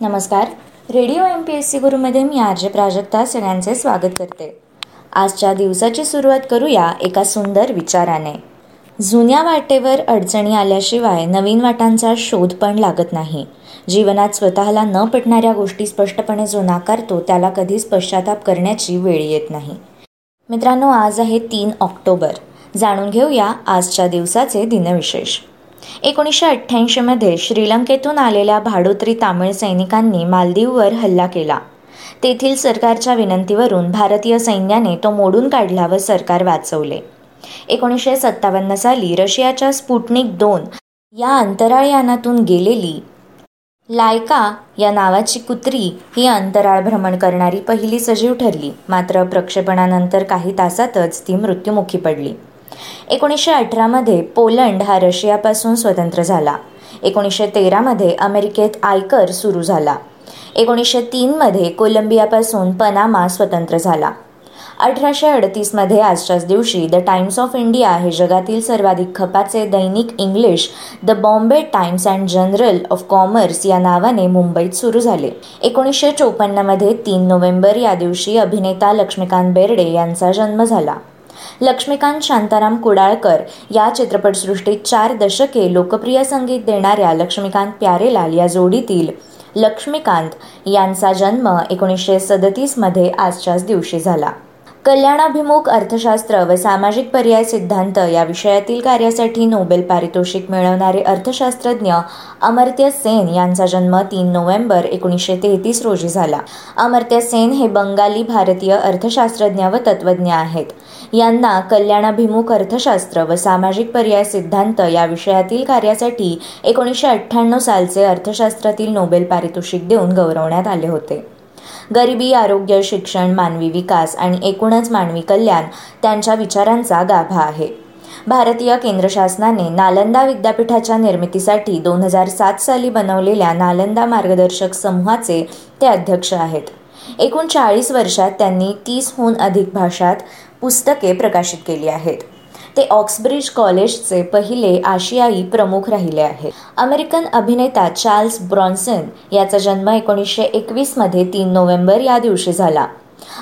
नमस्कार. Radio M P S C गुरुमध्ये मी R Prajakta सगळ्यांचे स्वागत करते. आजच्या दिवसाची सुरुवात करूया एका सुंदर विचाराने. जुन्या वाटेवर अडचणी आल्याशिवाय नवीन वाटांचा शोध पण लागत नाही. जीवनात स्वतःला न पटणाऱ्या गोष्टी स्पष्टपणे जो नाकारतो त्याला कधीच पश्चाताप करण्याची वेळ येत नाही. मित्रांनो आज आहे तीन ऑक्टोबर. जाणून घेऊया आजच्या दिवसाचे दिनविशेष. एकोणीसशे अठ्ठ्याऐंशीमध्ये श्रीलंकेतून आलेल्या भाडोत्री तामिळ सैनिकांनी मालदीववर हल्ला केला. तेथील सरकारच्या विनंतीवरून भारतीय सैन्याने तो मोडून काढला व सरकार वाचवले. एकोणीसशे सत्तावन्न साली रशियाच्या स्पुटनिक दोन या अंतराळयानातून गेलेली लायका या नावाची कुत्री ही अंतराळ भ्रमण करणारी पहिली सजीव ठरली. मात्र प्रक्षेपणानंतर काही तासातच ती मृत्युमुखी पडली. एकोणीसशे अठरामध्ये पोलंड हा रशियापासून स्वतंत्र झाला. एकोणीसशे तेरामध्ये अमेरिकेत आयकर सुरू झाला. एकोणीसशे तीनमध्ये कोलंबियापासून पनामा स्वतंत्र झाला. अठराशे अडतीसमध्ये आजच्याच दिवशी द टाइम्स ऑफ इंडिया हे जगातील सर्वाधिक खपाचे दैनिक English the Bombay Times and journal of commerce या नावाने मुंबईत सुरू झाले. एकोणीसशे चोपन्नमध्ये तीन नोव्हेंबर या दिवशी अभिनेता लक्ष्मीकांत बेर्डे यांचा जन्म झाला. लक्ष्मीकांत शांताराम कुडाळकर या चित्रपटसृष्टीत चार दशके लोकप्रिय संगीत देणाऱ्या लक्ष्मीकांत प्यारेलाल या जोडीतील लक्ष्मीकांत यांचा जन्म एकोणीसशे सदतीसमध्ये आजच्याच दिवशी झाला. कल्याणाभिमुख अर्थशास्त्र व सामाजिक पर्याय सिद्धांत या विषयातील कार्यासाठी नोबेल पारितोषिक मिळवणारे अर्थशास्त्रज्ञ अमर्त्य सेन यांचा जन्म तीन नोव्हेंबर एकोणीसशे तेहतीस रोजी झाला. अमर्त्य सेन हे बंगाली भारतीय अर्थशास्त्रज्ञ व तत्वज्ञ आहेत. यांना कल्याणाभिमुख अर्थशास्त्र व सामाजिक पर्याय सिद्धांत या विषयातील कार्यासाठी एकोणीसशे अठ्ठ्याण्णव सालचे अर्थशास्त्रातील नोबेल पारितोषिक देऊन गौरवण्यात आले होते. गरिबी आरोग्य शिक्षण मानवी विकास आणि एकूणच मानवी कल्याण त्यांच्या विचारांचा गाभा आहे. भारतीय केंद्र शासनाने नालंदा विद्यापीठाच्या निर्मितीसाठी दोन हजार सात साली बनवलेल्या नालंदा मार्गदर्शक समूहाचे ते अध्यक्ष आहेत. एकूण चाळीस वर्षात त्यांनी तीसहून अधिक भाषात पुस्तके प्रकाशित केली आहेत. ते ऑक्सब्रिज कॉलेजचे पहिले आशियाई प्रमुख राहिले आहेत. अमेरिकन अभिनेता चार्ल्स ब्रॉन्सन याचा जन्म एकोणीसशे एकवीसमध्ये तीन नोव्हेंबर या दिवशी झाला.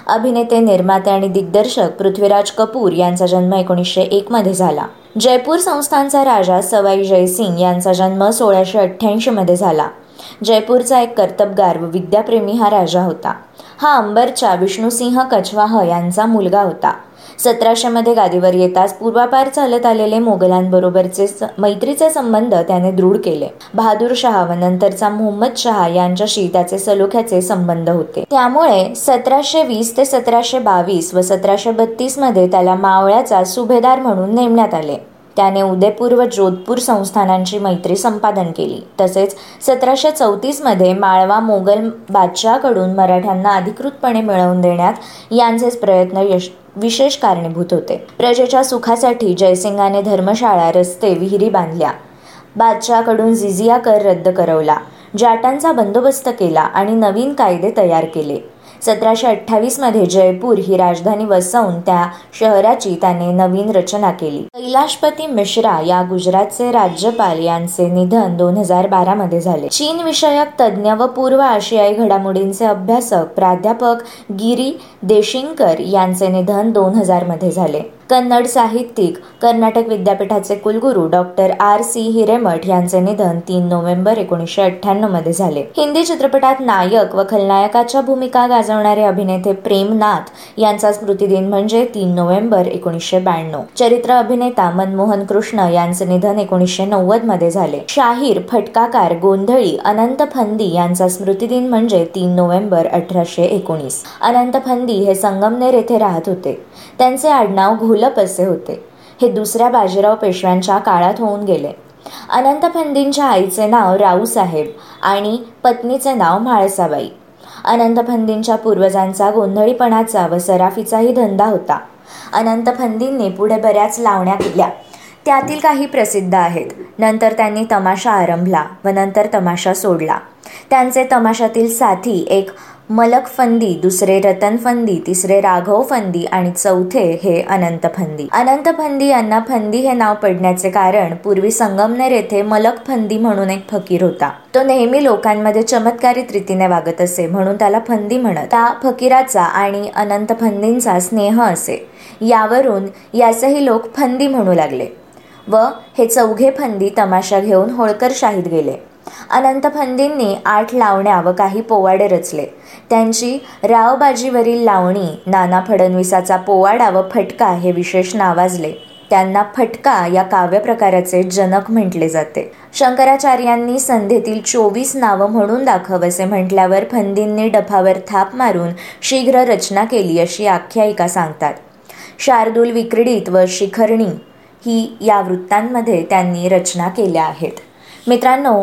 अभिनेते निर्माते आणि दिग्दर्शक पृथ्वीराज कपूर यांचा जन्म एकोणीसशे एकमध्ये झाला. जयपूर संस्थांचा राजा सवाई जयसिंग यांचा जन्म सोळाशे अठ्ठ्याऐंशीमध्ये झाला. जयपूरचा एक कर्तबगार व विद्याप्रेमी हा राजा होता. हा अंबरच्या विष्णुसिंह कछवाह यांचा मुलगा होता. सतराशेमध्ये गादीवर येताच पूर्वापार चालत आलेले मोगलांबरोबरचे मैत्रीचे संबंध त्याने दृढ केले. बहादूर शहा व नंतरचा मोहम्मद शहा यांच्याशी त्याचे सलोख्याचे संबंध होते. त्यामुळे सतराशे वीस ते सतराशे बावीस व सतराशे बत्तीसमध्ये त्याला मावळ्याचा सुभेदार म्हणून नेमण्यात आले. त्याने उदयपूर व जोधपूर संस्थानांची मैत्री संपादन केली. तसेच सतराशे चौतीसमध्ये माळवा मोगल बादशाहकडून मराठ्यांना अधिकृतपणे मिळवून देण्यात यांचेच प्रयत्न यश विशेष कारणीभूत होते. प्रजेच्या सुखासाठी जयसिंगाने धर्मशाळा रस्ते विहिरी बांधल्या. बादशाहकडून झिझिया कर रद्द करवला. जाटांचा बंदोबस्त केला आणि नवीन कायदे तयार केले. सतराशे अठ्ठावीसमध्ये जयपूर ही राजधानी वसवून त्या शहराची त्याने नवीन रचना केली. कैलाशपती मिश्रा या गुजरातचे राज्यपाल यांचे निधन दोन हजार बारामध्ये झाले. चीन विषयक तज्ज्ञ व पूर्व आशियाई घडामोडींचे अभ्यासक प्राध्यापक गिरी देशिंकर यांचे निधन दोन हजारमध्ये झाले. कन्नड साहित्यिक कर्नाटक विद्यापीठाचे कुलगुरू डॉक्टर आर सी हिरेमठ यांचे निधन तीन नोव्हेंबर एकोणीसशे अठ्ठ्याण्णवमध्ये झाले. हिंदी चित्रपटात नायक व खलनायकाच्या भूमिका गाजवणारे अभिनेते प्रेम नाथ यांचा स्मृतिदिन म्हणजे तीन नोव्हेंबर एकोणीसशे ब्याण्णव. चरित्र अभिनेता मनमोहन कृष्ण यांचे निधन एकोणीसशे नव्वदमध्ये झाले. शाहीर फटकाकार गोंधळी अनंत फंदी यांचा स्मृतिदिन म्हणजे तीन नोव्हेंबर अठराशे एकोणीस. अनंत फंदी हे संगमनेर येथे राहत होते. त्यांचे आडनाव घोलप असे होते. हे दुसऱ्या बाजीराव पेशव्यांच्या काळात होऊन गेले. अनंत फंदींच्या आईचे नाव राऊसाहेब आणि पत्नीचे नाव म्हाळसाबाई. अनंत फंदींच्या पूर्वजांचा गोंधळीपणाचा व सराफीचाही धंदा होता. अनंत फंदींनी पुढे बऱ्याच लावण्या केल्या. त्यातील काही प्रसिद्ध आहेत. नंतर त्यांनी तमाशा आरंभला व नंतर तमाशा सोडला. त्यांचे तमाशातील साथी एक मलक फंदी दुसरे रतन फंदी तिसरे राघव फंदी आणि चौथे हे अनंत फंदी. अनंत फंदी यांना फंदी हे नाव पडण्याचे कारण पूर्वी संगमनेर येथे मलक फंदी म्हणून एक फकीर होता. तो नेहमी लोकांमध्ये चमत्कारित रीतीने वागत असे म्हणून त्याला फंदी म्हणत. त्या फकीराचा आणि अनंत फंदींचा स्नेह असे. यावरून याचेही लोक फंदी म्हणू लागले. व हे चौघे फंदी तमाशा घेऊन होळकर शाहीद गेले. अनंत फंदींनी आठ लावण्या व काही पोवाडे रचले. त्यांची रावबाजीवरील लावणी नाना फडणवीसाचा पोवाडा व फटका हे विशेष नावाजले. त्यांना फटका या काव्यप्रकाराचे जनक म्हटले जाते. शंकराचार्यांनी संधेतील चोवीस नावं म्हणून दाखव असे म्हटल्यावर फंदींनी डफावर थाप मारून शीघ्र रचना केली अशी आख्यायिका सांगतात. शार्दूल विक्रीडित व शिखरणी ही या वृत्तांमध्ये त्यांनी रचना केल्या आहेत. मित्रांनो